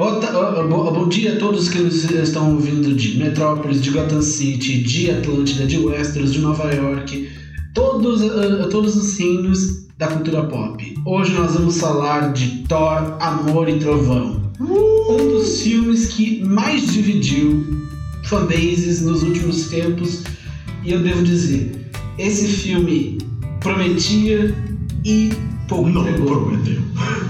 Bom, dia a todos que estão ouvindo de Metrópolis, de Gotham City, de Atlântida, de Westeros, de Nova York, todos, uh, todos os reinos da cultura pop. Hoje nós vamos falar de Thor, Amor e Trovão. Um dos filmes que mais dividiu fanbases nos últimos tempos. E eu devo dizer, esse filme prometia e pouco Não entregou. prometeu.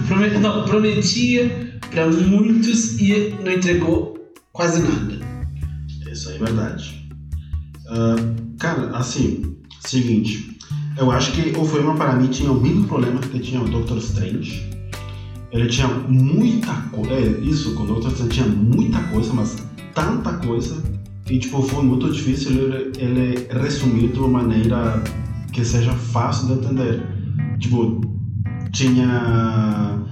Prome- Não, prometia para muitos e não entregou quase nada. Isso é verdade. Ah, cara, assim, seguinte. Eu acho que o filme para mim tinha o mesmo problema que tinha o Doctor Strange. Ele tinha muita coisa. É, isso, com o Doctor Strange tinha muita coisa, mas tanta coisa. E tipo, foi muito difícil ele, ele resumir de uma maneira que seja fácil de entender. Tipo, tinha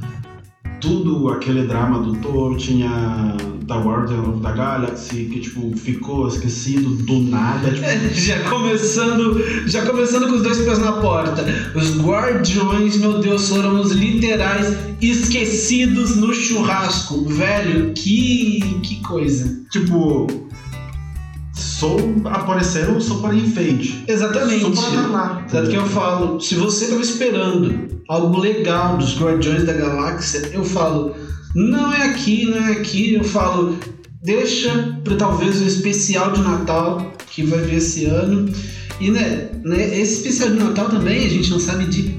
tudo aquele drama do Thor, tinha da Guardian of the Galaxy, que tipo, ficou esquecido do nada. Tipo, Já começando, já começando com os dois pés na porta. Os guardiões, meu Deus, foram os literais esquecidos no churrasco. Velho, que, que coisa. tipo, só apareceram só para enfeite. Exatamente. Só para lá. Tanto que eu falo, se você estava esperando algo legal dos Guardiões da Galáxia, eu falo, não é aqui, não é aqui. Eu falo, deixa para talvez o especial de Natal que vai vir esse ano. E né, né, esse especial de Natal também a gente não sabe de.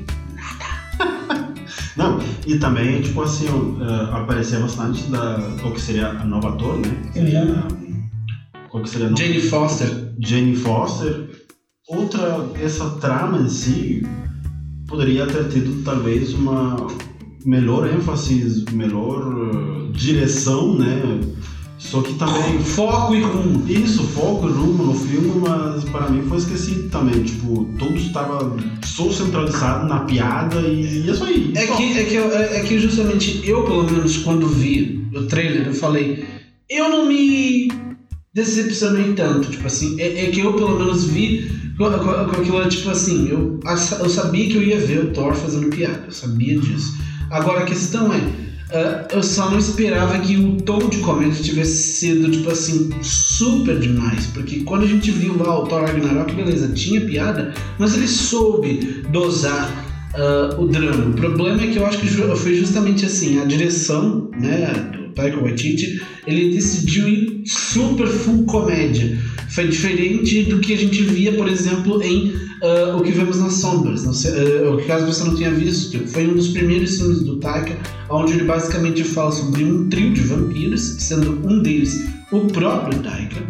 Não, e também, tipo assim, uh, aparecia bastante da. Qual que seria a nova ator, né? Seria. Uhum. Qual que seria a nova Jane Foster. Jane Foster. Outra, essa trama em si poderia ter tido talvez uma melhor ênfase, melhor uh, direção, né? Só que também Foco e rumo. isso, foco e rumo no filme, mas para mim foi esquecido também. Tipo, tudo estava só centralizado na piada e, e isso aí. É só. que, é, que, eu- é, é que justamente eu, pelo menos, quando vi o trailer, eu falei, eu não me decepcionei tanto, tipo assim, é, é que eu pelo menos vi com, com- com aquilo, tipo assim, eu, eu sabia que eu ia ver o Thor fazendo piada, eu sabia disso. Agora a questão é, ah, eu só não esperava que o tom de comédia tivesse sido, tipo assim, super demais, porque quando a gente viu lá o Thor Ragnarok, beleza, tinha piada, mas ele soube dosar ah, o drama. O problema é que eu acho que foi justamente assim, a direção, né, Taika Waititi, ele decidiu ir super full comédia. Foi diferente do que a gente via, por exemplo, em ah, O que Vemos nas Sombras. Não sei, ah, caso você não tenha visto, foi um dos primeiros filmes do Taika, onde ele basicamente fala sobre um trio de vampiros, sendo um deles o próprio Taika,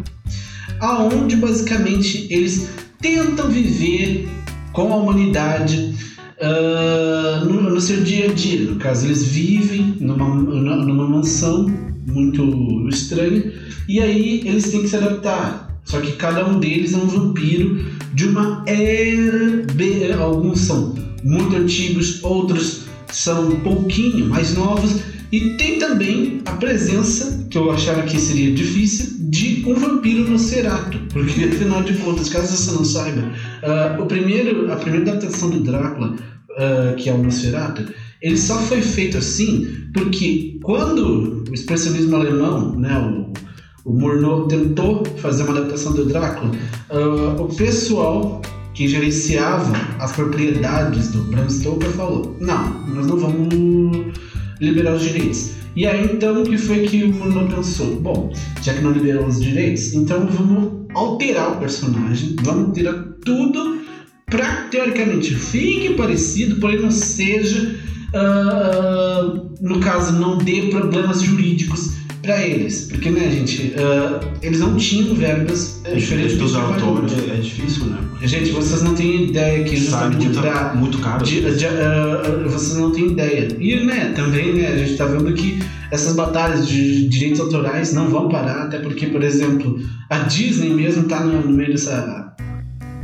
aonde basicamente eles tentam viver com a humanidade ah, no, no seu dia a dia. No caso, eles vivem numa, numa mansão muito estranha e aí eles têm que se adaptar. Só que cada um deles é um vampiro de uma era. Alguns são muito antigos, outros são um pouquinho mais novos. E tem também a presença, que eu achava que seria difícil, de um vampiro Nosferatu. Porque, afinal de contas, caso você não saiba, ah, o primeiro, a primeira adaptação do Drácula, ah, que é o Nosferatu, ele só foi feito assim porque quando o expressionismo alemão, né, o, o Murnau tentou fazer uma adaptação do Drácula, ah, o pessoal que gerenciava as propriedades do Bram Stoker falou: não, nós não vamos liberar os direitos. E aí então o que foi que o Murnau pensou? Bom, já que não liberou os direitos, então vamos alterar o personagem, vamos tirar tudo para teoricamente fique parecido, porém não seja, ah, no caso, não dê problemas jurídicos para eles, porque né, gente, ah, eles não tinham verbas É, diferentes dos autores é, é difícil, né? Gente, vocês não têm ideia que Sai justamente muito, pra muito caro. de- de- ah, vocês não têm ideia. E, né, também, né, a gente tá vendo que essas batalhas de direitos autorais não vão parar, até porque, por exemplo, a Disney mesmo tá no, no meio dessa,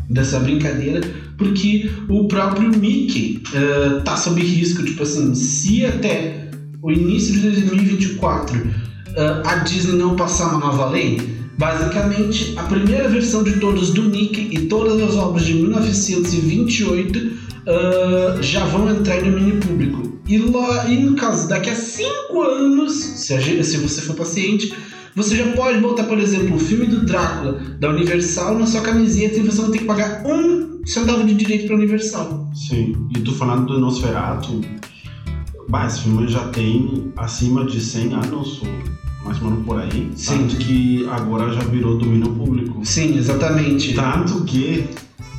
dessa brincadeira, porque o próprio Mickey ah, tá sob risco, tipo assim, se até o início de 2024 ah, a Disney não passar uma nova lei, basicamente a primeira versão de todos do Mickey e todas as obras de 1928 ah, já vão entrar em domínio público. E, lá, e no caso, daqui a cinco anos, se, a se você for paciente, você já pode botar, por exemplo, o filme do Drácula da Universal na sua camiseta e você não tem que pagar um centavo de direito pra Universal. Sim, e tu falando do Nosferatu, bah, esse filme já tem acima de 100 anos, mais ou menos por aí. Sim. Tanto que agora já virou domínio público. Sim, exatamente. Tanto que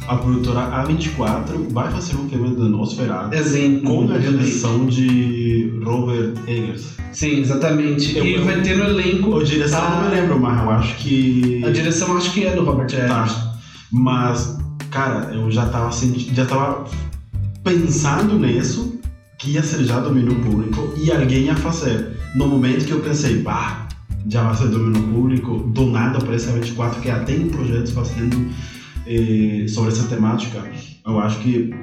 a produtora A24 vai fazer um filme do Nosferatu Exemplo. com a direção de Robert Eggers. Sim, exatamente. Eu- e eu- vai ter no elenco. A direção Ah. não me lembro, mas eu acho que. A direção acho que é do Robert Eggers. Tá. Mas, cara, eu já tava já tava pensando nisso, que ia ser já domínio público e alguém ia fazer. No momento que eu pensei, bah, já vai ser domínio público, do nada aparece a 24 que já tem projetos fazendo eh, sobre essa temática. Eu acho que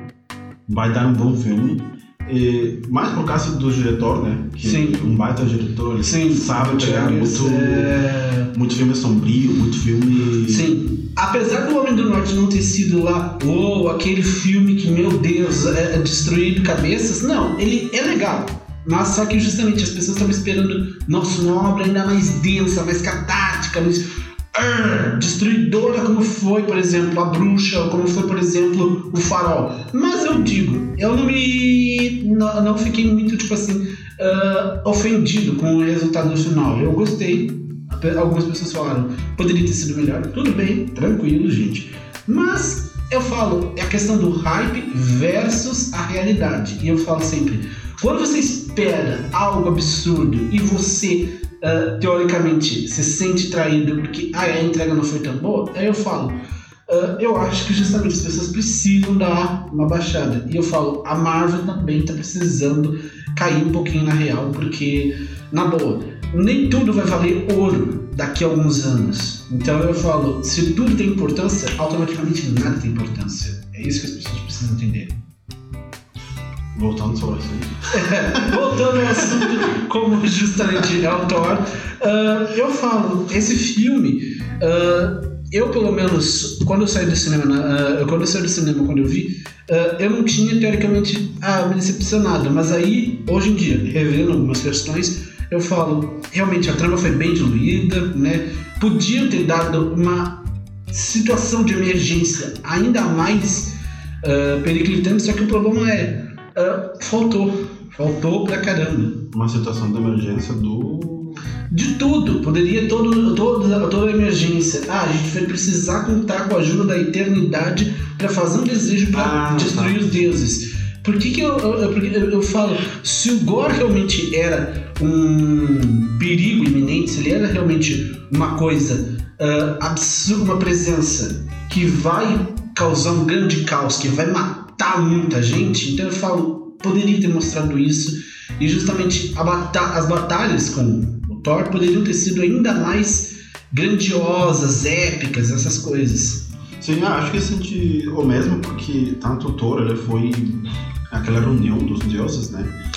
vai dar um bom filme. Eh, mais por causa do diretor, né? Que Sim. é um baita diretor, ele Sim, sabe pegar muito, é... muito filme sombrio, muito filme. Sim. Apesar do Homem do Norte não ter sido lá, ou aquele filme que, meu Deus, é, é destruído cabeças, não, ele é legal. Mas só que justamente as pessoas estavam esperando, nossa, uma obra ainda mais densa, mais catártica, mais arr, destruidora, como foi, por exemplo, A Bruxa, ou como foi, por exemplo, O Farol. Mas eu digo, eu não me. não, não fiquei muito, tipo assim, ah, ofendido com o resultado final. Eu gostei. Algumas pessoas falaram, poderia ter sido melhor. Tudo bem, tranquilo, gente. Mas eu falo, é a questão do hype versus a realidade. E eu falo sempre, quando você espera algo absurdo e você, ah, teoricamente, se sente traído porque ah, a entrega não foi tão boa, aí eu falo, ah, eu acho que justamente as pessoas precisam dar uma baixada. E eu falo, a Marvel também está precisando cair um pouquinho na real, porque, na boa, nem tudo vai valer ouro daqui a alguns anos. Então eu falo, se tudo tem importância, automaticamente nada tem importância. É isso que as pessoas precisam entender. Voltando sobre assunto. Voltando ao assunto, como justamente é o Thor, ah, eu falo, esse filme, ah, eu pelo menos, quando eu saí do cinema, ah, quando eu saí do cinema, quando eu vi, eu não tinha teoricamente ah, me decepcionado, mas aí, hoje em dia, revendo algumas questões, eu falo, realmente a trama foi bem diluída, né? Podiam ter dado uma situação de emergência ainda mais ah, periclitante, só que o problema é, ah, faltou, faltou pra caramba. Uma situação de emergência do. De tudo, poderia todo, todo, toda a emergência. Ah, a gente vai precisar contar com a ajuda da eternidade para fazer um desejo para Ah, destruir tá. os deuses. Por que, que eu, eu, eu- eu- falo, se o Gore realmente era um perigo iminente, se ele era realmente uma coisa ah, absurda, uma presença que vai causar um grande caos, que vai matar muita gente, então eu falo, poderia ter mostrado isso e justamente bata- as batalhas com o Thor poderiam ter sido ainda mais grandiosas, épicas, essas coisas. Sim, acho que eu senti o mesmo, porque tanto o Thor, ele foi aquela reunião dos deuses, né?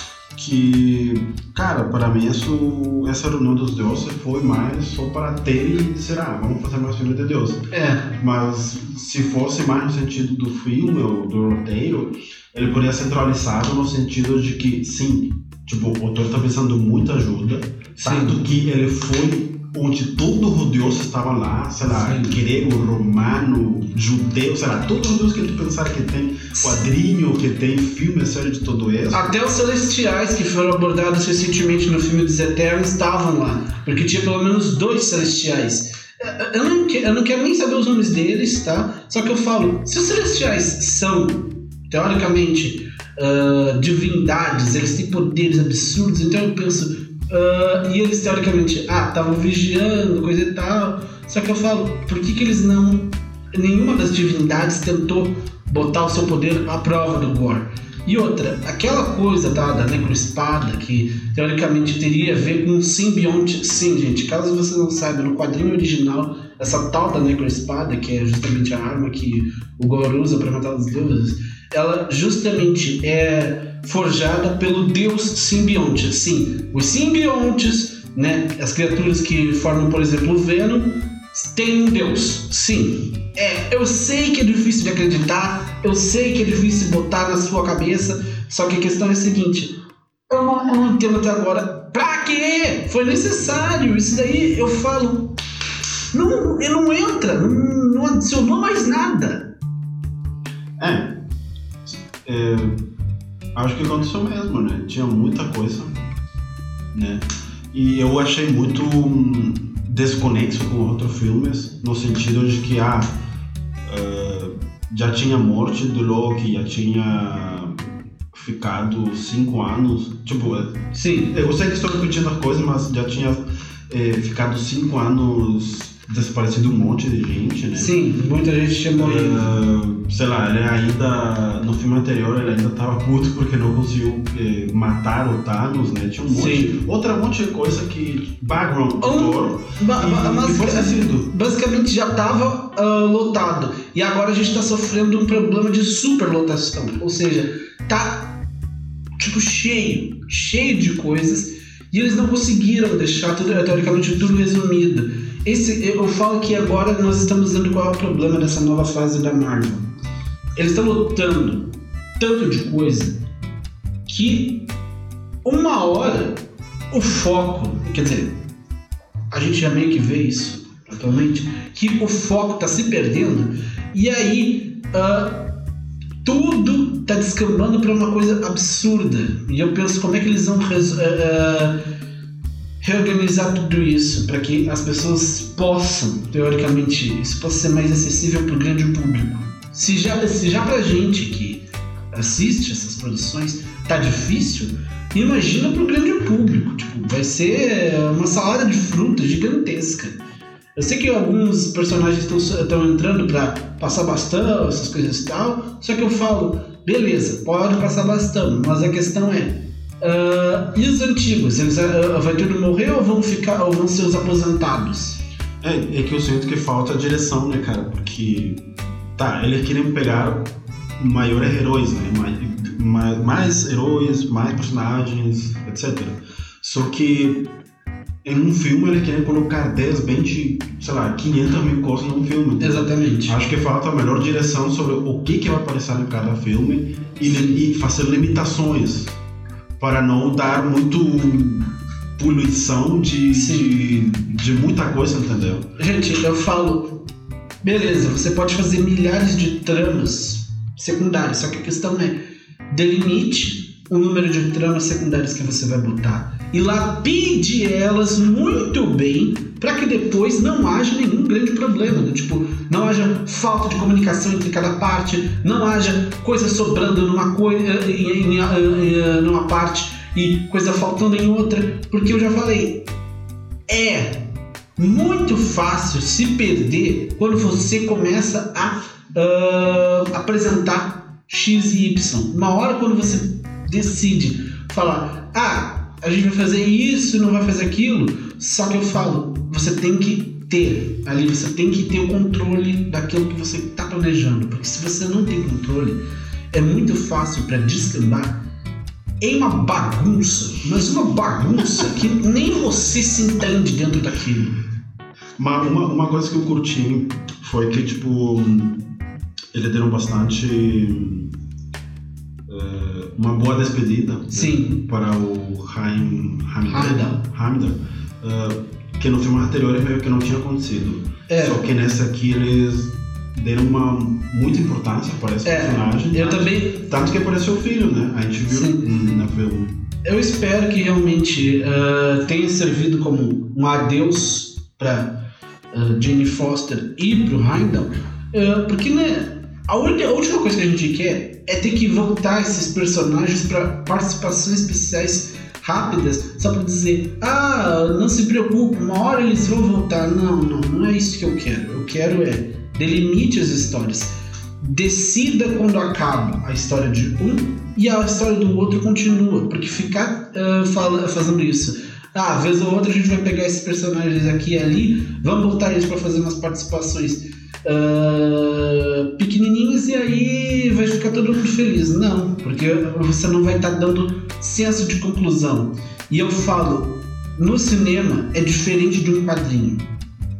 Que, cara, para mim isso, essa reunião dos deuses foi mais só para ter e dizer, ah, vamos fazer mais filme de Deus. É, Mas se fosse mais no sentido do filme ou do roteiro, ele poderia ser centralizado no sentido de que, sim, tipo, o Thor tá precisando de muita ajuda, tanto que ele foi onde todo o Deus estava lá, sei lá, Sim. grego, romano, judeu, sei lá, todos os deuses que tu pensar que tem quadrinho, que tem filme, série de todo isso. Até os celestiais que foram abordados recentemente no filme dos Eternos estavam lá, porque tinha pelo menos dois celestiais. Eu não, que- eu não quero nem saber os nomes deles, tá? Só que eu falo, se os celestiais são, teoricamente, ah, divindades, eles têm poderes absurdos, então eu penso, ah, e eles teoricamente, ah, estavam vigiando, coisa e tal. Só que eu falo, por que, que eles não. Nenhuma das divindades tentou botar o seu poder à prova do Gore? E outra, aquela coisa tá, da necroespada que teoricamente teria a ver com um simbionte. Sim, gente, caso você não saiba, no quadrinho original, essa tal da necroespada, que é justamente a arma que o Gore usa para matar os deuses, ela justamente é forjada pelo deus simbionte. Sim, os simbiontes, né, as criaturas que formam, por exemplo, o Venom, têm um deus. Sim, é, eu sei que é difícil de acreditar, eu sei que é difícil botar na sua cabeça, só que a questão é a seguinte: Eu não, eu não entendo até agora. Pra quê? Foi necessário. Isso daí eu falo. Não, ele não entra, não, não adicionou mais nada. É, é, acho que aconteceu mesmo, né? Tinha muita coisa, né? E eu achei muito hum, desconexo com outros filmes, no sentido de que, ah, uh, já tinha morte do Loki, já tinha ficado cinco anos, tipo, Sim. eu sei que estou repetindo a coisa, mas já tinha é, ficado cinco anos desaparecido um monte de gente, né? Sim, muita gente tinha morrido. Uh, sei lá, ele ainda. No filme anterior ele ainda tava puto porque não conseguiu eh, matar o Thanos, né? Tinha um monte. Sim. Outra monte de coisa que. Background Um- Thor. Ba- e- e mas- faz sentido. basicamente já estava lotado. E agora a gente está sofrendo um problema de superlotação. Ou seja, tá tipo cheio, cheio de coisas. E eles não conseguiram deixar tudo, teoricamente tudo resumido. Esse, eu falo que agora nós estamos vendo qual é o problema dessa nova fase da Marvel. Eles estão lotando tanto de coisa que uma hora o foco, quer dizer, a gente já meio que vê isso atualmente, que o foco está se perdendo e aí ah, tudo está descambando para uma coisa absurda. E eu penso como é que eles vão ah, reorganizar tudo isso para que as pessoas possam, teoricamente, isso possa ser mais acessível para o grande público. Se já, se já pra gente que assiste essas produções tá difícil, imagina pro grande público. Tipo, vai ser uma salada de frutas gigantesca. Eu sei que alguns personagens estão entrando pra passar bastão, essas coisas e tal, só que eu falo, beleza, pode passar bastão, mas a questão é, ah, e os antigos? Eles ah, vai tudo morrer ou vão ficar ou vão ser os aposentados? É, é que eu sinto que falta direção, né, cara? Porque. Tá, eles queriam pegar maiores heróis, né? Mais, mais, mais heróis, mais personagens, etc. Só que em um filme eles querem colocar 10, 20, sei lá, 500 mil coisas num filme. Exatamente. Acho que falta a melhor direção sobre o que, que vai aparecer em cada filme e, e fazer limitações para não dar muito poluição de, de, de muita coisa, entendeu? Gente, eu falo, beleza, você pode fazer milhares de tramas secundárias, só que a questão é delimite o número de tramas secundárias que você vai botar. E lapide elas muito bem para que depois não haja nenhum grande problema, do tipo, não haja falta de comunicação entre cada parte, não haja coisa sobrando numa coisa em, em- em- numa parte e coisa faltando em outra, porque eu já falei, é muito fácil se perder quando você começa a ah, apresentar X e Y. Uma hora quando você decide falar, ah, a gente vai fazer isso, não vai fazer aquilo, só que eu falo, você tem que ter ali, você tem que ter o controle daquilo que você está planejando, porque se você não tem controle, é muito fácil para descambar em uma bagunça, mas uma bagunça que nem você se entende dentro daquilo. Uma, uma, uma coisa que eu curti foi que, tipo, eles deram bastante. Uma boa despedida né, Sim. para o Haim Heimdall. Heimdall, eh, que no filme anterior meio que não tinha acontecido. É. Só que nesse aqui eles deram uma muita importância para esse É, personagem. eu tanto- também Tanto que apareceu o filho, né? A gente viu Sim. no filme. Eu espero que realmente ah, tenha servido como um adeus para Jane Foster e para o Heimdall, ah, porque né, a, uni- a última coisa que a gente quer é ter que voltar esses personagens para participações especiais rápidas, só para dizer, ah, não se preocupe, uma hora eles vão voltar. Não, não, não é isso que eu quero. Eu quero é delimite as histórias. Decida quando acaba a história de um e a história do outro continua. Porque ficar ah, fala- fazendo isso, ah, vez ou outra a gente vai pegar esses personagens aqui e ali, vamos botar eles para fazer umas participações ah, pequenininhas e aí vai ficar todo mundo feliz. Não, porque você não vai estar dando senso de conclusão. E eu falo, no cinema é diferente de um quadrinho.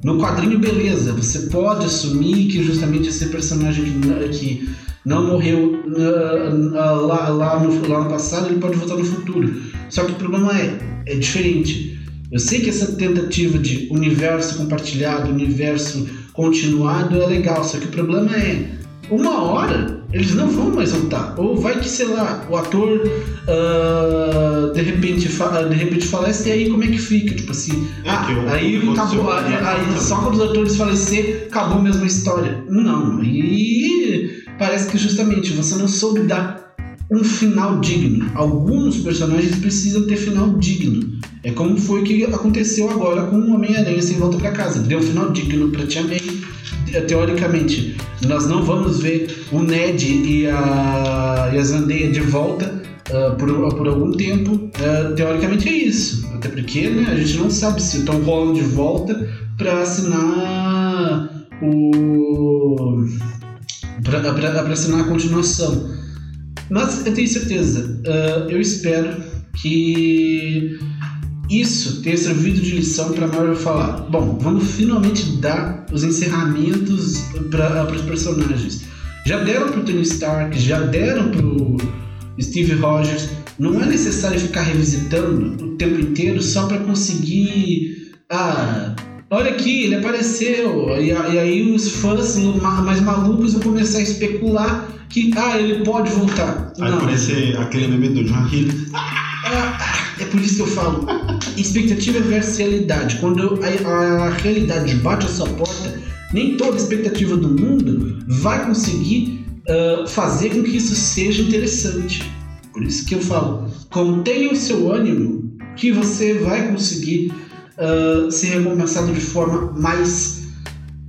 No quadrinho, beleza, você pode assumir que justamente esse personagem que, que não morreu uh, uh, lá, lá, no, lá no passado, ele pode voltar no futuro. Só que o problema é, é diferente. Eu sei que essa tentativa de universo compartilhado, universo continuado é legal, só que o problema é, uma hora eles não vão mais voltar. Ou vai que, sei lá, o ator uh, de, repente de repente falece e aí como é que fica? Tipo assim, é, ah, aí acabou. Aí, aí, só quando os atores falecer, acabou a mesma história. Não, aí parece que justamente você não soube dar um final digno. Alguns personagens precisam ter final digno. É como foi o que aconteceu agora com o Homem-Aranha sem volta para casa. Deu um final digno para Tia May. Teoricamente, nós não vamos ver o Ned e a, e a Zandeia de volta uh, por, por algum tempo. Uh, teoricamente é isso. Até porque né, a gente não sabe se estão rolando de volta para assinar o. para assinar a continuação. Mas eu tenho certeza, uh, eu espero que isso tenha servido de lição para Marvel falar: bom, vamos finalmente dar os encerramentos para os personagens. Já deram para o Tony Stark, já deram para o Steve Rogers. Não é necessário ficar revisitando o tempo inteiro só para conseguir. Ah, olha aqui, ele apareceu. E, e aí os fãs mais malucos vão começar a especular que ah, ele pode voltar. Aí não. parece aquele meme do John Hill. Ah, é por isso que eu falo. expectativa versus realidade. Quando a, a, realidade bate a sua porta, nem toda expectativa do mundo vai conseguir uh, fazer com que isso seja interessante. Por isso que eu falo, contenha o seu ânimo que você vai conseguir uh, ser recompensado de forma mais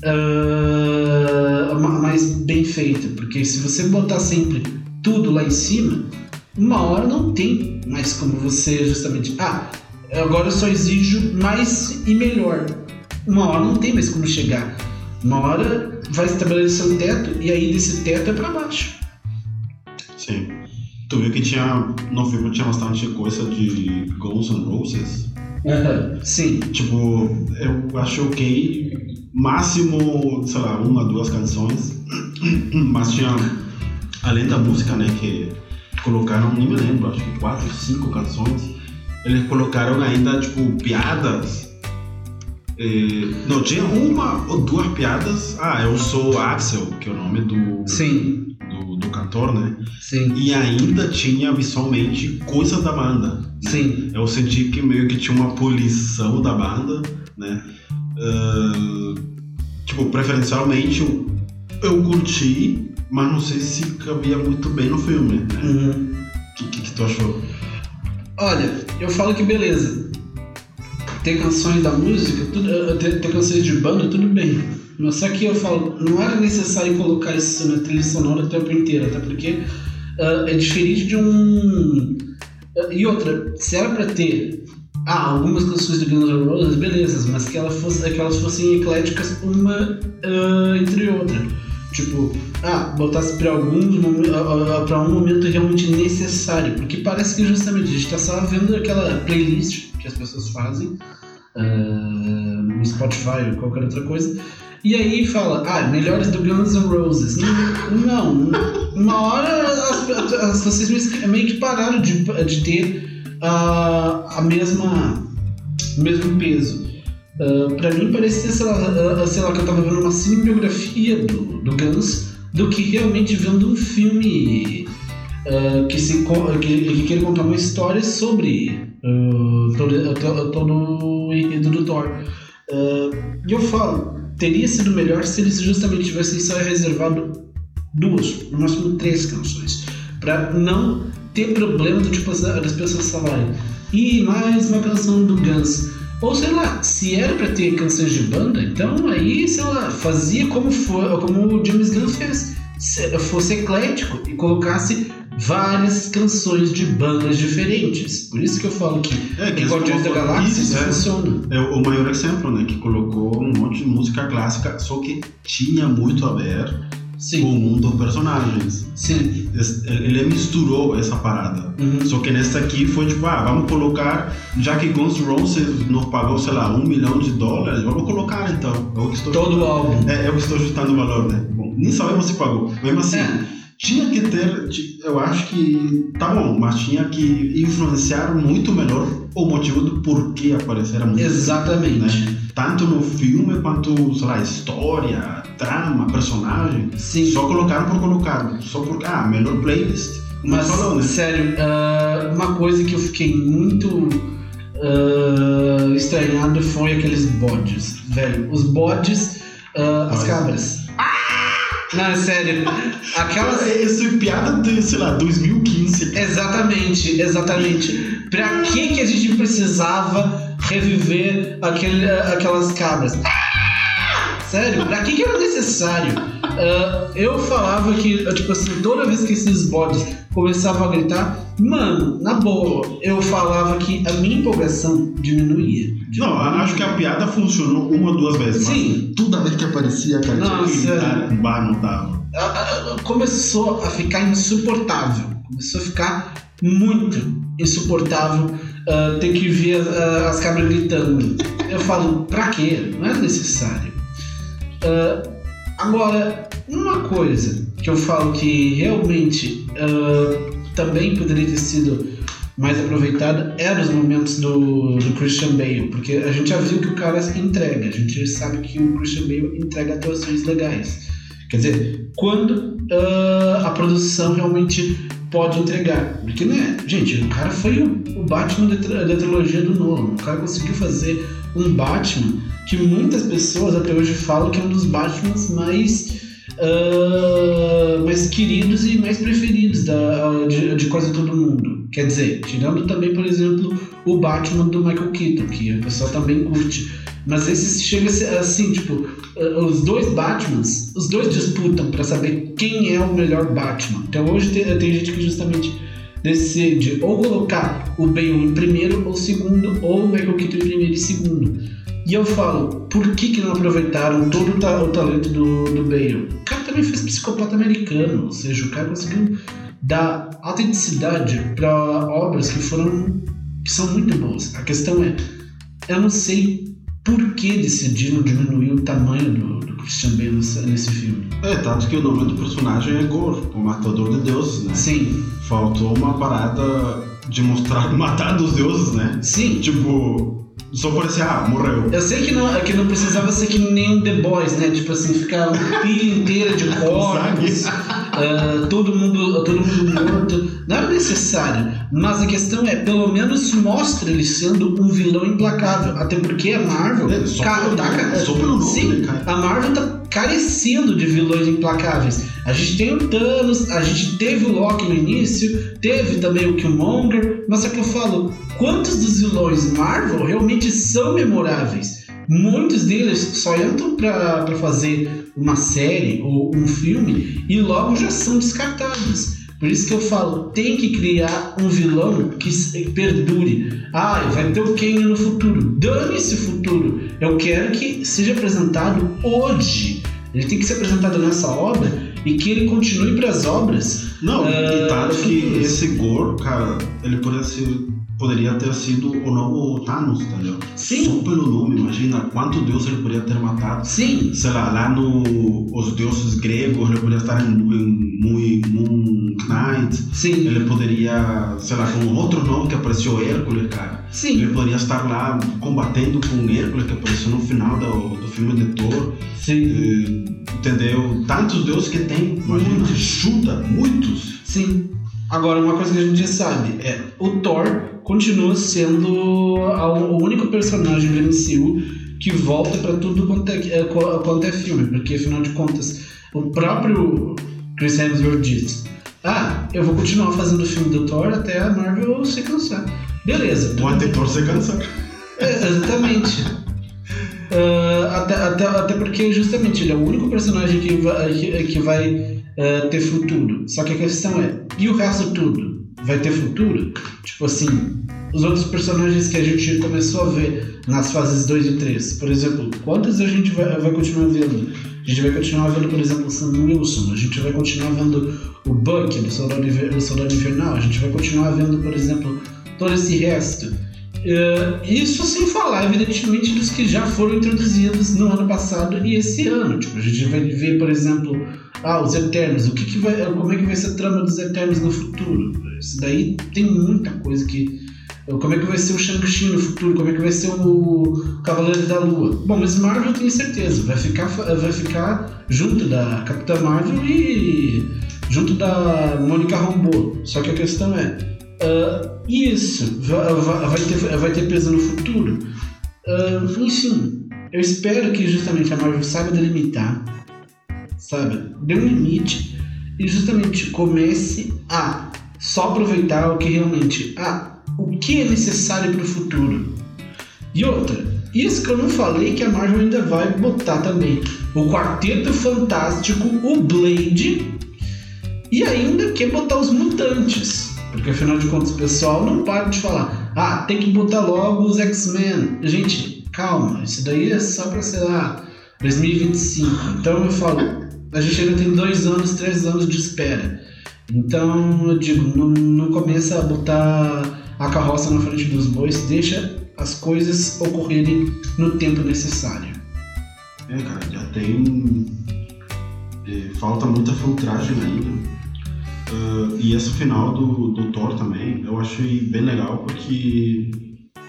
uh, mais bem feita, porque se você botar sempre tudo lá em cima, uma hora não tem mais como você justamente, ah, agora eu só exijo mais e melhor. Uma hora não tem mais como chegar. Uma hora vai estabelecer um teto e aí desse teto é para baixo. Sim. Tu viu que tinha no filme tinha bastante coisa de Guns N' Roses? Uhum, sim. Tipo, eu acho ok máximo, sei lá, uma, duas canções, mas tinha, além da música, né, que colocaram, nem me lembro, acho que quatro, cinco canções, eles colocaram ainda, tipo, piadas. Eh, não, tinha uma ou duas piadas. Ah, eu sou Axel, que é o nome do. Sim. Do, do cantor, né? Sim. E ainda tinha visualmente coisas da banda. Né? Sim. Eu senti que meio que tinha uma poluição da banda, né? Uh, tipo, preferencialmente eu, eu curti, mas não sei se cabia muito bem no filme. Né? O uhum. que, que, que tu achou? Olha, eu falo que beleza. Tem canções da música, tudo, eh, tem canções de banda, tudo bem. Mas só que eu falo, não era necessário colocar isso na trilha sonora o tempo inteiro, até porque uh, é diferente de um. Uh, e outra, se era pra ter ah, algumas canções do Guns N' Roses, beleza, mas que, ela fosse, que elas fossem ecléticas uma uh, entre outra. Tipo, ah, botasse para alguns uh, para um momento realmente necessário, porque parece que justamente a gente está só vendo aquela playlist que as pessoas fazem uh, no Spotify ou qualquer outra coisa. E aí fala, ah, melhores do Guns N' Roses. Não, uma hora as, as, vocês meio que pararam de, de ter a, a mesma mesmo peso. Uh, para mim parecia, sei lá, uh, sei lá, que eu tava vendo uma cinebiografia do, do Guns do que realmente vendo um filme uh, que, se, que, que queira contar uma história sobre todo, todo, todo, o enredo do Thor. E eu falo, teria sido melhor se eles justamente tivessem só reservado duas, no máximo três canções, para não ter problema do tipo das pessoas falarem e mais uma canção do Guns. Ou sei lá, se era para ter canções de banda, então aí, sei lá, fazia como, for, como o James Gunn fez. Se fosse eclético e colocasse várias canções de bandas diferentes. Por isso que eu falo que é, que em Guardiões da Galáxia isso, é, funciona. É o maior exemplo, né? Que colocou um monte de música clássica, só que tinha muito a ver Sim. comum dos personagens. Sim. Ele misturou essa parada. Uhum. Só que nessa aqui foi tipo, ah, vamos colocar, já que Guns N' Roses nos pagou, sei lá, um milhão de dólares, vamos colocar então. É o estou Todo o álbum. É, eu que estou ajustando o valor, né? Bom, nem sabemos se pagou. Mesmo assim, É. tinha que ter, eu acho que, tá bom, mas tinha que influenciar muito melhor o motivo do porquê aparecer a música. Exatamente. Né? Tanto no filme quanto, sei lá, história, trama, personagem. Sim. Só colocaram por colocar. Só por, ah, melhor playlist. Mas, falou, né? sério, ah, uma coisa que eu fiquei muito ah, estranhado foi aqueles bodes, velho. Os bodes, ah, as cabras. Não, é sério. Aquelas. Isso é piada de, sei lá, 2015. Exatamente, exatamente. Pra que que a gente precisava reviver aquele, aquelas cabras? Ah! Sério, pra que que era necessário? Ah, eu falava que, tipo assim, toda vez que esses bodes começavam a gritar, mano, na boa, eu falava que a minha empolgação diminuía. Não, acho que a piada funcionou uma ou duas vezes. Sim. Toda vez que aparecia, cara, Nossa. gritar, bah, não dava. a- a- a- começou a ficar insuportável. Começou a ficar muito insuportável ah, ter que ver ah, as cabras gritando. Eu falo, pra quê? Não é necessário. Ah, agora, uma coisa que eu falo que realmente ah, também poderia ter sido mais aproveitada eram os momentos do, do Christian Bale, porque a gente já viu que o cara entrega, a gente sabe que o Christian Bale entrega atuações legais. Quer dizer, quando ah, a produção realmente pode entregar. Porque, né, gente, o cara foi o, o Batman da, da trilogia do Nolan. O cara conseguiu fazer um Batman que muitas pessoas até hoje falam que é um dos Batmans mais, ah, mais queridos e mais preferidos da, de, de quase todo mundo. Quer dizer, tirando também, por exemplo, o Batman do Michael Keaton, que o pessoal também curte. Mas esse chega assim, tipo, Uh, os dois Batmans, os dois disputam pra saber quem é o melhor Batman. Então hoje tem, tem gente que justamente decide ou colocar o Bale em primeiro ou segundo, ou o Michael Keaton em primeiro e segundo. E eu falo, por que, que não aproveitaram todo o, ta- o talento do, do Bale? O cara também fez psicopata americano, ou seja, o cara conseguiu dar autenticidade para obras que foram que são muito boas. A questão é, eu não sei por que decidiram diminuir o tamanho do, do Christian Bale nesse, nesse filme. É, tanto que o nome do personagem é Gore, o matador de deuses, né? Sim, Faltou uma parada de mostrar matar dos deuses, né? sim. Tipo, só parecia, ah, morreu. Eu sei que não, que não precisava ser que nem um The Boys, né? Tipo assim, ficar uma pilha inteira de corpos, ah, todo, mundo, todo mundo morto. Não era necessário. Mas a questão é, pelo menos mostra ele sendo um vilão implacável. Até porque a Marvel. É, só ca- pelo só pelo nome, Sim, cara? a Marvel tá carecendo de vilões implacáveis. A gente tem o Thanos, a gente teve o Loki no início, teve também o Killmonger, mas só que eu falo, quantos dos vilões Marvel realmente são memoráveis? Muitos deles só entram pra fazer uma série ou um filme e logo já são descartados. Por isso que eu falo, tem que criar um vilão que perdure. Ah, vai ter o Kang no futuro. Dane-se o futuro. Eu quero que seja apresentado hoje. Ele tem que ser apresentado nessa obra e que ele continue para as obras. Não, Ah, e tanto que esse Gore, cara, ele poderia, ser, poderia ter sido o novo Thanos, entendeu? Sim. Só pelo nome, imagina quanto deus ele poderia ter matado. Sim, Sei lá, lá no os deuses gregos, ele poderia estar em, em Moon, Moon Knight. sim, Ele poderia, sei lá, com outro nome que apareceu Hércules, cara. sim, Ele poderia estar lá combatendo com Hércules, que apareceu no final do, do filme de Thor. sim, Eh, entendeu? Tantos deuses que tem, imagina, chuta, muitos. sim. Agora, uma coisa que a gente já sabe é o Thor continua sendo o único personagem do MCU que volta para tudo quanto é, é, qu- quanto é filme, porque afinal de contas o próprio Chris Hemsworth diz: Ah, eu vou continuar fazendo o filme do Thor até a Marvel se cansar. Beleza. O antetor se cansa. É, exatamente. Ah, até, até, até porque justamente ele é o único personagem que vai, que, que vai ah, ter futuro. Só que a questão é, e o resto tudo? Vai ter futuro? Tipo assim, os outros personagens que a gente começou a ver nas fases 2 e 3, por exemplo, quantas a gente vai, vai continuar vendo? A gente vai continuar vendo, por exemplo, o Sam Wilson, a gente vai continuar vendo o Buck do Soldado, do Soldado Invernal, a gente vai continuar vendo, por exemplo, todo esse resto. Uh, isso sem falar, evidentemente, dos que já foram introduzidos no ano passado e esse ano. Tipo, a gente vai ver, por exemplo, ah, os Eternos. O que, que vai, como é que vai ser a trama dos Eternos no futuro? Isso daí tem muita coisa que como é que vai ser o Shang-Chi no futuro? Como é que vai ser o Cavaleiro da Lua? Bom, mas Marvel eu tenho certeza, vai ficar, vai ficar junto da Capitã Marvel e junto da Mônica Rambeau. Só que a questão é, uh, isso vai, vai, ter, vai ter peso no futuro? Uh, enfim, eu espero que justamente a Marvel saiba delimitar, sabe? Dê um limite e justamente comece a só aproveitar o que realmente. Ah, o que é necessário para o futuro. E outra, isso que eu não falei que a Marvel ainda vai botar também o Quarteto Fantástico, o Blade e ainda quer botar os mutantes. Porque afinal de contas o pessoal não para de falar, ah, tem que botar logo os X-Men. Gente, calma, isso daí é só para, sei lá, 2025. Então eu falo, a gente ainda tem dois anos, três anos de espera. Então eu digo, não, não começa a botar a carroça na frente dos bois, deixa as coisas ocorrerem no tempo necessário. É, cara, já tem. É, falta muita filtragem ainda. Uh, e esse final do, do Thor também, eu achei bem legal porque,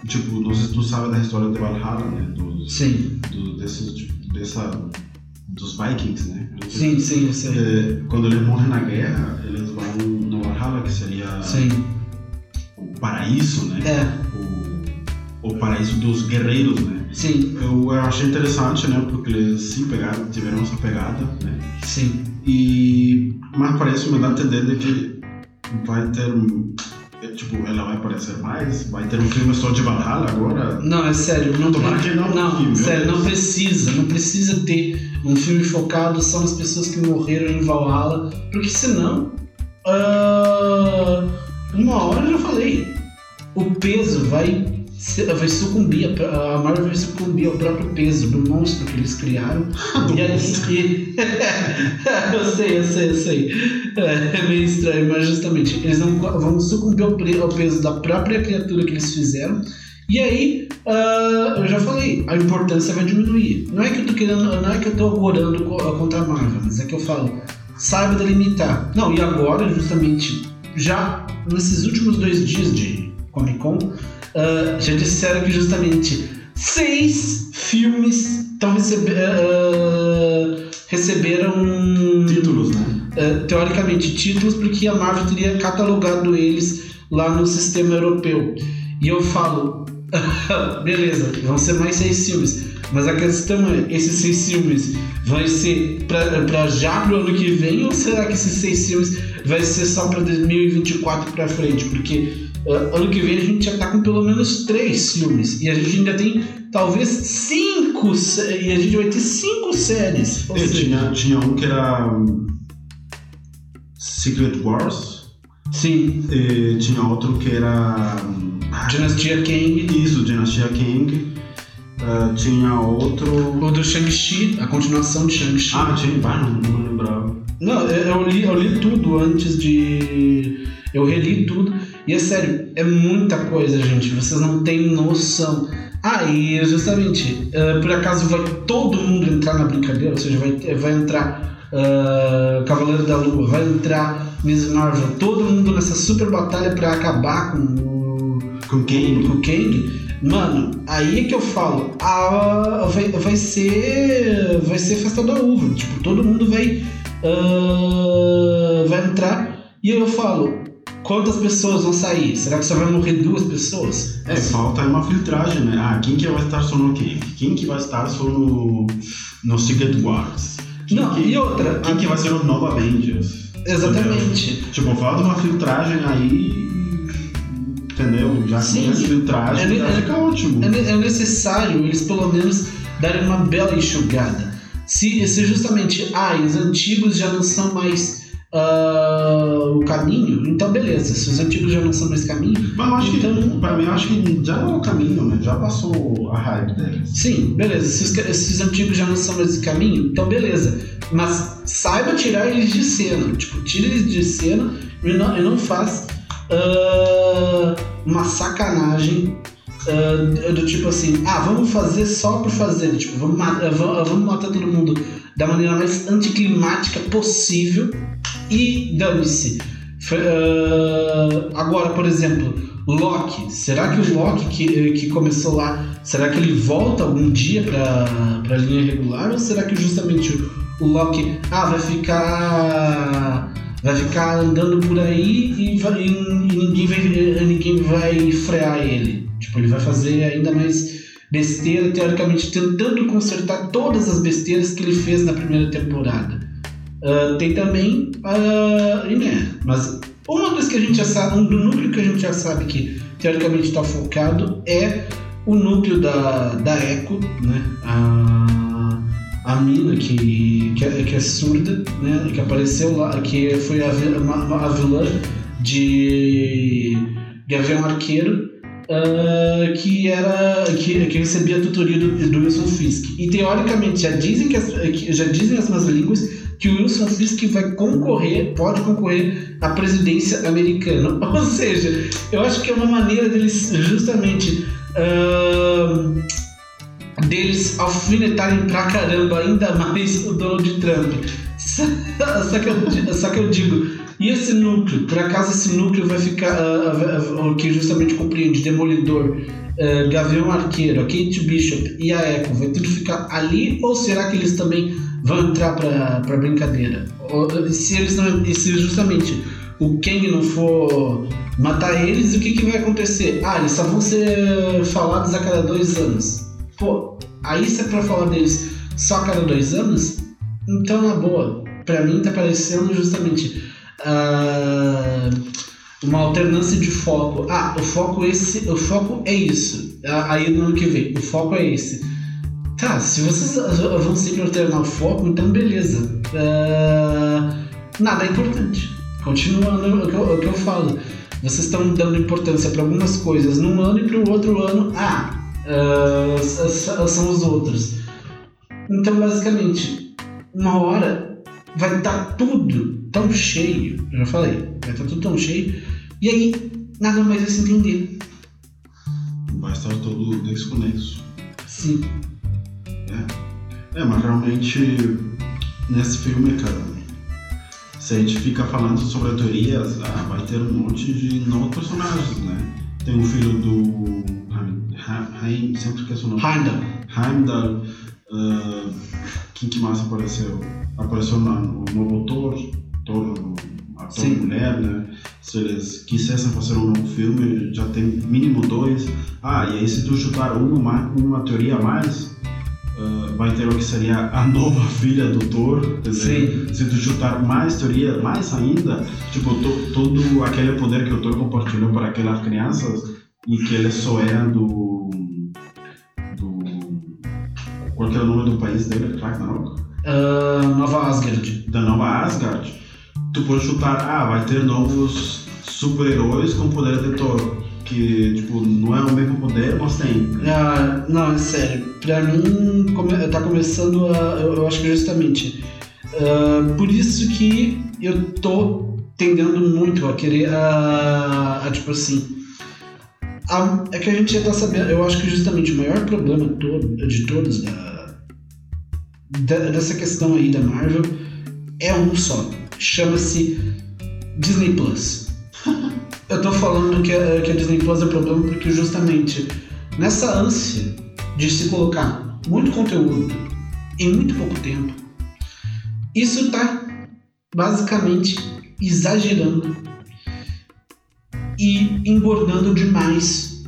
tipo, não sei se tu sabe da história de Valhalla, né? Dos, sim. Do, desses, tipo, dessa, dos Vikings, né? Sim, sim, eu sei. É, quando eles morrem na guerra, eles vão no Valhalla, que seria. Sim paraíso, né? É. O, o paraíso dos guerreiros, né? Sim. Eu, eu achei interessante, né? Porque eles se pegaram, tiveram essa pegada, né? Sim. E mas parece me dá a entender de que vai ter tipo, ela vai aparecer mais? Vai ter um filme só de Valhalla agora? Não, é sério. Não, Tomara que não. Não, filme, sério, não precisa. Não precisa ter um filme focado só nas pessoas que morreram em Valhalla. Porque senão. Uh, uma hora eu já falei. O peso vai, vai sucumbir, a Marvel vai sucumbir ao próprio peso do monstro que eles criaram. e aí. eu sei, eu sei, eu sei. É, é meio estranho, mas justamente, eles não vão sucumbir ao peso da própria criatura que eles fizeram. E aí, uh, eu já falei, a importância vai diminuir. Não é que eu tô querendo, não é que eu tô orando contra a Marvel, mas é que eu falo, saiba delimitar. Não, e agora, justamente, já nesses últimos dois dias de Comic Con, uh, já disseram que justamente seis filmes estão recebe uh, receberam títulos, né? Uh, teoricamente títulos, porque a Marvel teria catalogado eles lá no sistema europeu. E eu falo, beleza, vão ser mais seis filmes. Mas a questão é, esses seis filmes vai ser para já pro ano que vem ou será que esses seis filmes vai ser só para 2024 para frente? Porque ano que vem a gente já tá com pelo menos três filmes e a gente ainda tem talvez cinco e a gente vai ter cinco séries. É, tinha, tinha um que era Secret Wars. Sim. E tinha outro que era Dinastia Kang. Isso, Dinastia Kang. Uh, tinha outro. O do Shang-Chi, a continuação de Shang-Chi. Ah, tinha. Ah, não, não lembrava. Não, eu li, eu li tudo antes de. Eu reli tudo. E é sério, é muita coisa, gente. Vocês não têm noção. Ah, e justamente, uh, por acaso vai todo mundo entrar na brincadeira? Ou seja, vai, vai entrar uh, Cavaleiro da Lua, vai entrar Miss Marvel, todo mundo nessa super batalha para acabar com o. Com quem? Com o Kang. Mano, aí é que eu falo, a, vai, vai ser. Vai ser festa da uva. Tipo, todo mundo vai. Uh, vai entrar. E aí eu falo, quantas pessoas vão sair? Será que só vai morrer duas pessoas? É, falta uma filtragem, né? Ah, quem que vai estar só no quem? Quem que vai estar só no, no Secret Wars? Quem Não, que, e outra. Quem que vai ser o novo Avengers? Exatamente. Entendeu? Tipo, falta uma filtragem aí entendeu? Já Sim, essa filtragem é, já é, fica ótimo. É, é, necessário eles pelo menos darem uma bela enxugada. Se, se justamente, ah, os antigos já não são mais uh, o caminho, então beleza. Se os antigos já não são mais caminho. Mas eu acho então, que, pra mim, eu acho que já não é o caminho, né? Já passou a hype deles. Sim, beleza. Se os, se os antigos já não são mais caminho, então beleza. Mas saiba tirar eles de cena. Tipo, tira eles de cena e não, e não faz uh, uma sacanagem uh, do tipo assim, ah, vamos fazer só por fazer, tipo, vamos, vamos matar todo mundo da maneira mais anticlimática possível e dane-se. Uh, agora, por exemplo, Loki. Será que o Loki que, que começou lá, será que ele volta algum dia para a linha regular? Ou será que justamente o, o Loki ah, vai ficar vai ficar andando por aí e, vai, e, ninguém, vai, ninguém vai frear ele? Tipo, ele vai fazer ainda mais besteira, teoricamente tentando consertar todas as besteiras que ele fez na primeira temporada. Uh, tem também a uh, né, mas uma coisa que a gente já sabe, um do núcleo que a gente já sabe que teoricamente está focado é o núcleo da, da Echo, né? A, a mina que, que, é, que é surda, né? Que apareceu lá, que foi a, a, a vilã de Gavião Arqueiro, uh, que era que, que recebia a tutoria do, do Wilson Fisk. E teoricamente já dizem que, as, já dizem as más línguas que o Wilson Fisk vai concorrer, pode concorrer à presidência americana. Ou seja, eu acho que é uma maneira deles justamente uh, deles alfinetarem pra caramba ainda mais o Donald Trump. Só que eu, só que eu digo, e esse núcleo? Por acaso esse núcleo vai ficar, uh, uh, que justamente compreende Demolidor, uh, Gavião Arqueiro, a Kate Bishop e a Echo, vai tudo ficar ali? Ou será que eles também vão entrar para pra brincadeira? Se eles não, se justamente o Kang não for matar eles, o que, que vai acontecer? Ah, eles só vão ser falados a cada dois anos. Pô, aí se é pra falar deles só a cada dois anos, então na boa, pra mim tá parecendo justamente uh, uma alternância de foco. Ah, o foco esse, o foco é isso. Aí no ano que vem, o foco é esse. Tá, se vocês vão sempre alternar o foco, então beleza. Uh, nada é importante. Continuando o que, eu, o que eu falo. Vocês estão dando importância para algumas coisas num ano e para o outro ano, ah, uh, são os outros. Então, basicamente, uma hora vai estar tá tudo tão cheio, eu já falei, vai estar tá tudo tão cheio, e aí nada mais vai se entender. Vai estar todo desconexo. Sim. É. é, mas realmente nesse filme, cara, se a gente fica falando sobre a teoria, ah, vai ter um monte de novos personagens, né? Tem o filho do. Heim, sempre nome. Heimdall. Heimdall. Uh, quem que mais apareceu? Apareceu no, no novo Thor, Thor, ator Sim. mulher, né? Se eles quisessem fazer um novo filme, já tem mínimo dois. Ah, e aí se tu chutar uma, uma teoria a mais, uh, vai ter o que seria a nova filha do Thor. Sim. Se tu chutar mais teoria, mais ainda, tipo, to, todo aquele poder que o Thor compartilhou para aquelas crianças e que eles só eram do. do. Qual que é o nome do país dele? Ragnarok? Uh, Nova Asgard. Da Nova Asgard. Tu pode chutar, ah, vai ter novos super-heróis com poder de Thor que, tipo, não é o mesmo poder, mas tem. Ah, não, é sério. Pra mim, come, tá começando a. Eu, acho que justamente. Uh, por isso que eu tô tendendo muito a querer. A, a tipo assim. A, é que a gente já tá sabendo. Eu acho que justamente o maior problema todo, de todos da, da, dessa questão aí da Marvel é um só. Chama-se Disney Plus. Eu tô falando que a, que a Disney Plus é problema porque justamente nessa ânsia de se colocar muito conteúdo em muito pouco tempo, isso tá basicamente exagerando e engordando demais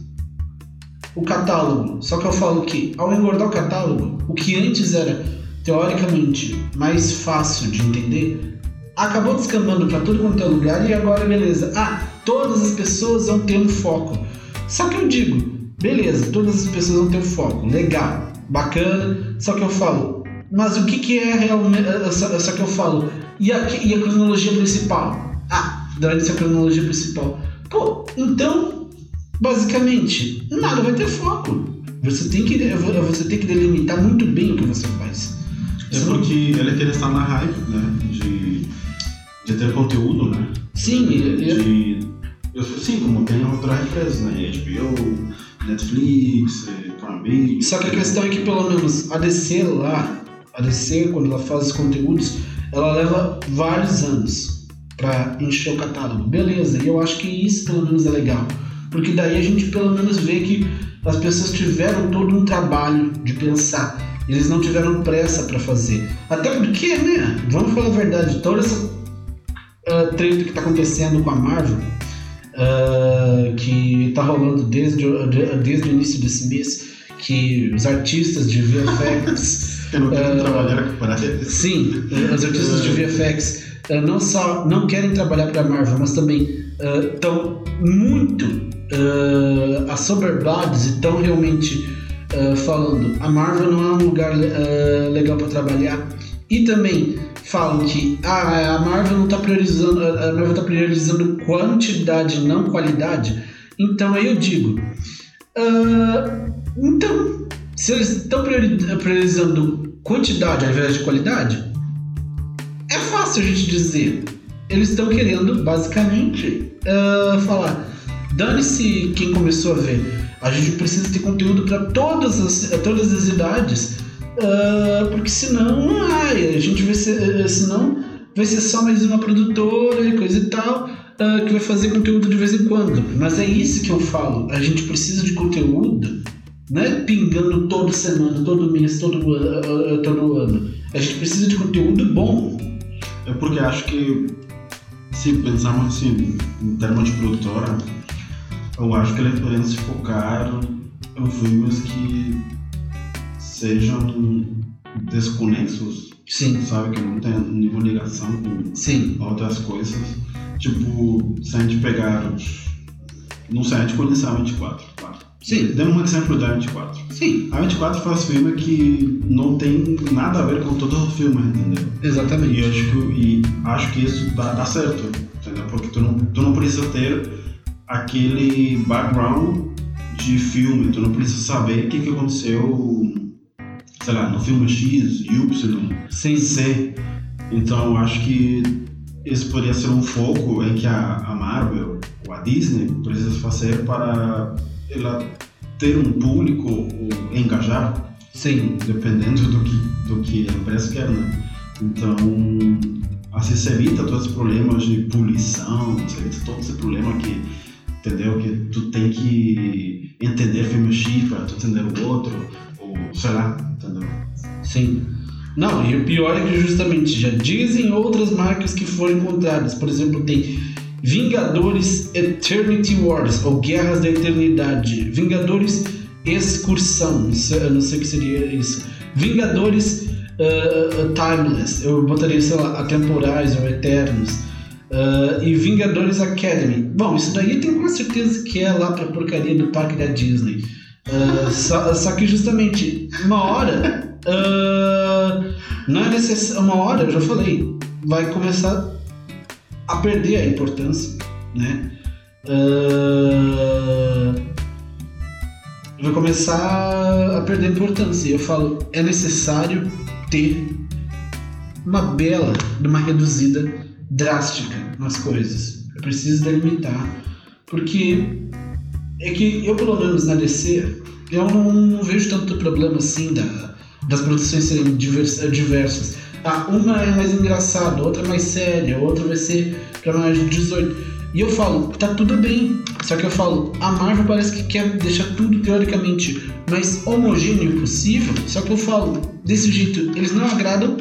o catálogo. Só que eu falo que ao engordar o catálogo, o que antes era teoricamente mais fácil de entender, acabou descambando para tudo quanto é lugar e agora beleza. Ah, todas as pessoas vão ter um foco. Só que eu digo, beleza, todas as pessoas vão ter foco, legal, bacana. Só que eu falo, Mas o que, que é realmente. Só, só que eu falo. E a, e a cronologia principal? Ah, dane-se a cronologia principal. Pô, então, basicamente, nada vai ter foco. Você tem que, você tem que delimitar muito bem o que você faz. É porque ele quer estar na hype, né? De, de ter conteúdo, né? Sim, de, eu, sim, como tem outras empresas, né? HBO, Netflix, Prime Video. Só que a questão é que pelo menos a DC lá, a DC, quando ela faz os conteúdos, ela leva vários anos para encher o catálogo. Beleza, e eu acho que isso pelo menos é legal. Porque daí a gente pelo menos vê que as pessoas tiveram todo um trabalho de pensar. Eles não tiveram pressa para fazer. Até porque, né? Vamos falar a verdade, toda essa uh, treta que tá acontecendo com a Marvel, uh, que tá rolando desde, desde o início desse mês, que os artistas de VFX. Eu não quero uh, trabalhar para Sim, os artistas de VFX uh, não só não querem trabalhar para a Marvel, mas também estão muito uh, assoberbados e estão realmente falando a Marvel não é um lugar legal para trabalhar. E também falam que ah, a Marvel não está priorizando, a Marvel está priorizando quantidade, não qualidade. Então aí eu digo, uh, então se eles estão priorizando quantidade ao invés de qualidade, é fácil a gente dizer. Eles estão querendo basicamente uh, falar, dane-se quem começou a ver. A gente precisa ter conteúdo para todas as, todas as idades Uh, porque senão, ai, a gente vai ser, uh, senão vai ser só mais uma produtora e coisa e tal, uh, que vai fazer conteúdo de vez em quando. Mas é isso que eu falo, a gente precisa de conteúdo, não é pingando toda semana, todo mês, todo, todo ano. A gente precisa de conteúdo bom. É porque acho que, se pensarmos assim, em termos de produtora, eu acho que eles poderiam se focar em filmes que sejam desconexos. Sim. Sabe? Que não tem nenhuma ligação com Sim. outras coisas. Tipo, se a gente pegar. Não sei, a gente conhece a 24, claro. Sim. Demos um exemplo da 24. Sim. A 24 faz filme que não tem nada a ver com todo o filme, entendeu? Exatamente. E acho que, e acho que isso dá, dá certo, entendeu? Porque tu não, tu não precisa ter aquele background de filme, tu não precisa saber o que, que aconteceu sei lá, no filme X, Y, Sim. C. Então acho que esse poderia ser um foco em que a, a Marvel ou a Disney precisa fazer para ela ter um público ou engajar. Sim. Dependendo do que, do que a empresa quer, né? Então, assim se evita todos os problemas de poluição, se evita todo esse problema que, entendeu? Que tu tem que entender filme X para tu entender o outro, ou sei lá? Sim. Não, e o pior é que justamente já dizem outras marcas que foram encontradas. Por exemplo, tem Vingadores Eternity Wars, ou Guerras da Eternidade. Vingadores Excursão, eu não sei o que seria isso. Vingadores uh, Timeless, eu botaria, sei lá, Atemporais ou Eternos. Uh, e Vingadores Academy. Bom, isso daí eu tenho certeza que é lá pra porcaria do parque da Disney. Uh, só, só, que justamente uma hora uh, não é necessário. Uma hora, eu já falei, vai começar a perder a importância, né? Uh, vai começar a perder a importância. Eu falo, é necessário ter uma bela, uma reduzida drástica nas coisas. Eu preciso delimitar. Porque é que eu, pelo menos na DC, eu não, não vejo tanto problema assim da, das produções serem diversas. Ah, uma é mais engraçada, outra é mais séria, outra vai ser para mais de 18. E eu falo, tá tudo bem. Só que eu falo, a Marvel parece que quer deixar tudo teoricamente mais homogêneo possível. Só que eu falo, desse jeito, eles não agradam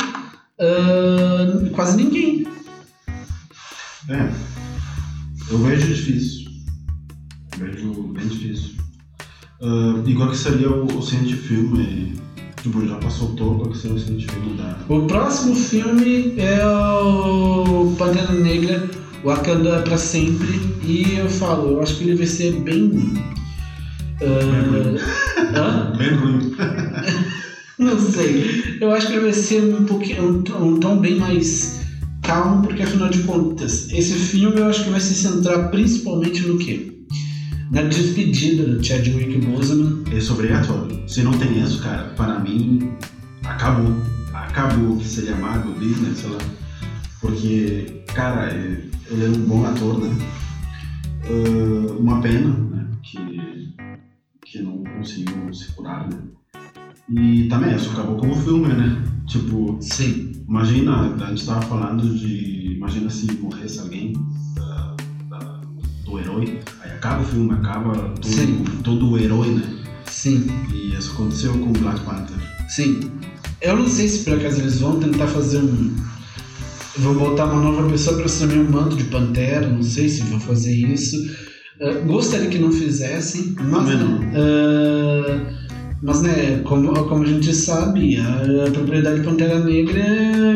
uh, quase ninguém. É, eu vejo difícil. Vejo bem difícil. Uh, igual que seria o, o filme. Tipo, já passou todo, qual que seria o seguinte filme da. O próximo filme é o Pantera Negra, Wakanda é pra sempre. E eu falo, eu acho que ele vai ser bem. Uh... Hã? bem ruim. Não sei. Eu acho que ele vai ser um pouquinho um, um tom bem mais calmo, porque afinal de contas, esse filme eu acho que vai se centrar principalmente no quê? Na despedida do Chadwick Boseman. É obrigatório. Se não tem isso, cara, para mim, acabou. Acabou que seria Marvel, Disney, sei lá. Porque, cara, ele é um bom ator, né? Uh, uma pena, né? Que, que não conseguiu se curar, né? E também isso acabou como filme, né? Tipo, Sim. imagina, a gente tava falando de. Imagina se morresse alguém da- da- do herói, aí acaba o filme, acaba Sim. todo, todo o herói, né? Sim. E isso aconteceu com Black Panther. Sim. Eu não sei se por acaso eles vão tentar fazer um. Vão botar uma nova pessoa para assumir um manto de pantera, não sei se vão fazer isso. Ah, gostaria que não fizessem, mas. Não. ah, mas, né, como, como a gente sabe, a, a propriedade Pantera Negra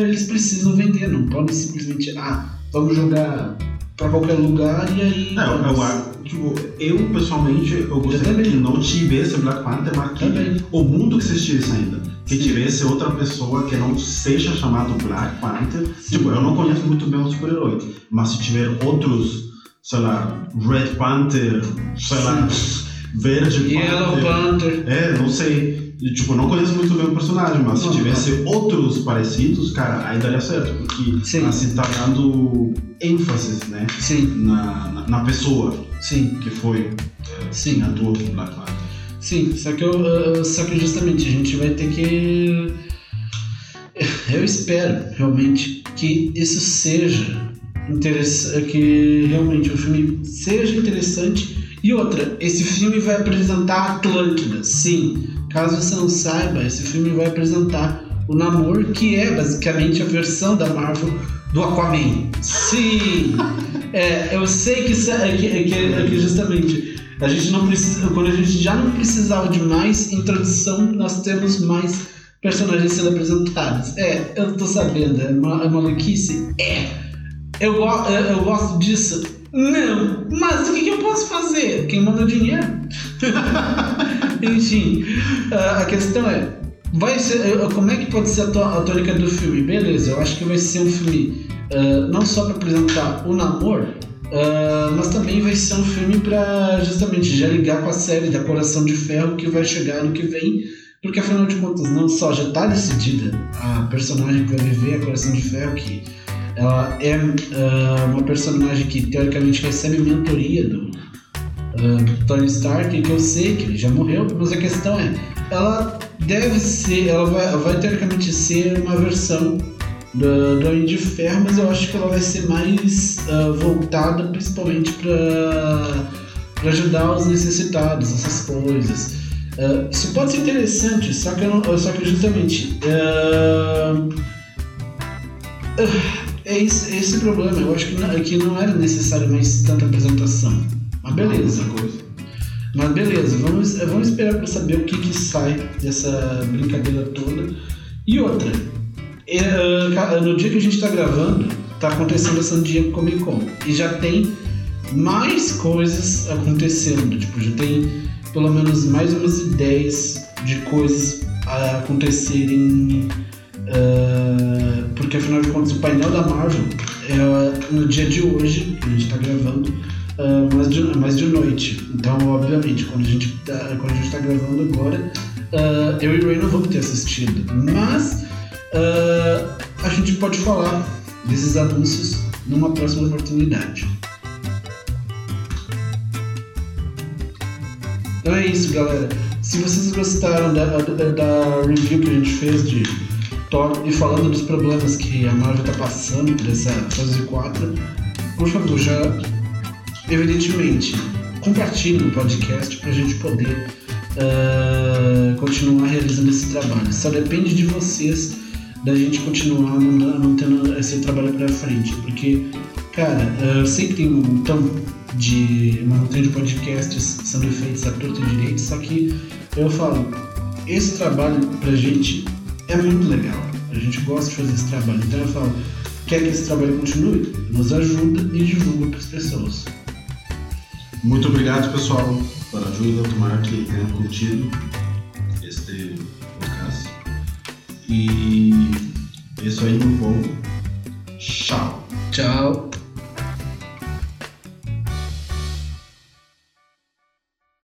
eles precisam vender, não podem simplesmente. Ah, vamos jogar para qualquer lugar e aí. É, eu, eu, tipo, eu pessoalmente eu gostaria que não tivesse Black Panther, mas que Também. o mundo que existisse ainda. Que Sim. tivesse outra pessoa que não seja chamado Black Panther. Sim. Tipo, eu não conheço muito bem os super-heróis, mas se tiver outros, sei lá, Red Panther, sei lá, Verde Yellow Panther. Panther. É, não sei. E, Tipo, não conheço muito bem o personagem, mas se Não, tivesse outros parecidos, cara, aí daria certo. Porque Sim. assim tá dando ênfase, né? Sim, Na, na, na pessoa sim. que foi Sim. quem atuou com Black Panther. Sim, só que, eu, eu- só que justamente a gente vai ter que. Eu espero realmente que isso seja interessante, que realmente o filme seja interessante. E outra, esse filme vai apresentar Atlântida, sim. Caso você não saiba, esse filme vai apresentar o Namor, que é basicamente a versão da Marvel do Aquaman. Sim! É, eu sei que, isso é, que, é que, é que justamente a gente não precisa, quando a gente já não precisava de mais introdução, nós temos mais personagens sendo apresentados. É, eu tô sabendo, é, ma é maluquice? É. Eu, go eu, eu gosto disso? Não. Mas o que, que eu posso fazer? Quem manda dinheiro? Enfim, a- questão é, vai ser, como é que pode ser a, to a tônica do filme? Beleza, eu acho que vai ser um filme ah, não só para apresentar o namoro, ah, mas também vai ser um filme para justamente já ligar com a série da Coração de Ferro que vai chegar ano que vem, porque afinal de contas não só já está decidida a personagem que vai viver a Coração de Ferro, que ela é ah, uma personagem que teoricamente recebe mentoria do, do Tony Stark, que eu sei que ele já morreu, mas a questão é, ela deve ser, ela vai, vai teoricamente ser uma versão do, do Homem de Ferro, mas eu acho que ela vai ser mais ah, voltada principalmente para ajudar os necessitados, essas coisas. Ah, isso pode ser interessante, só que, não- só que justamente ah, é esse, esse problema. Eu acho que não, que não era necessário mais tanta apresentação. Mas beleza. Coisa. Mas beleza, vamos, eh, vamos esperar para saber o que, que sai dessa brincadeira toda. E outra, é, ah, ca- no dia que a gente está gravando, tá acontecendo a San Diego Comic Con. E já tem mais coisas acontecendo. Tipo, já tem pelo menos mais umas ideias de coisas a acontecerem. ah, porque afinal de contas o painel da Marvel é no dia de hoje, que a gente está gravando, ah, mas, de, mas de noite. Então, obviamente, quando a gente tá, quando a gente tá gravando agora, ah, eu e o Ray não vamos ter assistido. Mas ah, a gente pode falar desses anúncios numa próxima oportunidade. Então é isso, galera. Se vocês gostaram da, da, da review que a gente fez de Thor e falando dos problemas que a Marvel está passando por essa fase 4, por favor, já evidentemente compartilhe o podcast para a gente poder ah, continuar realizando esse trabalho. Só depende de vocês da gente continuar mantendo, esse trabalho para frente, porque cara, eu sei que tem um montão de montanha de podcasts sendo feitos a torto e direito, só que eu falo, esse trabalho pra gente é muito legal. A gente gosta de fazer esse trabalho. Então eu falo, quer que esse trabalho continue? Nos ajuda e divulga para as pessoas. Muito obrigado, pessoal, pela ajuda. Tomara que tenham curtido este podcast. E é isso aí, meu povo. Tchau. Tchau.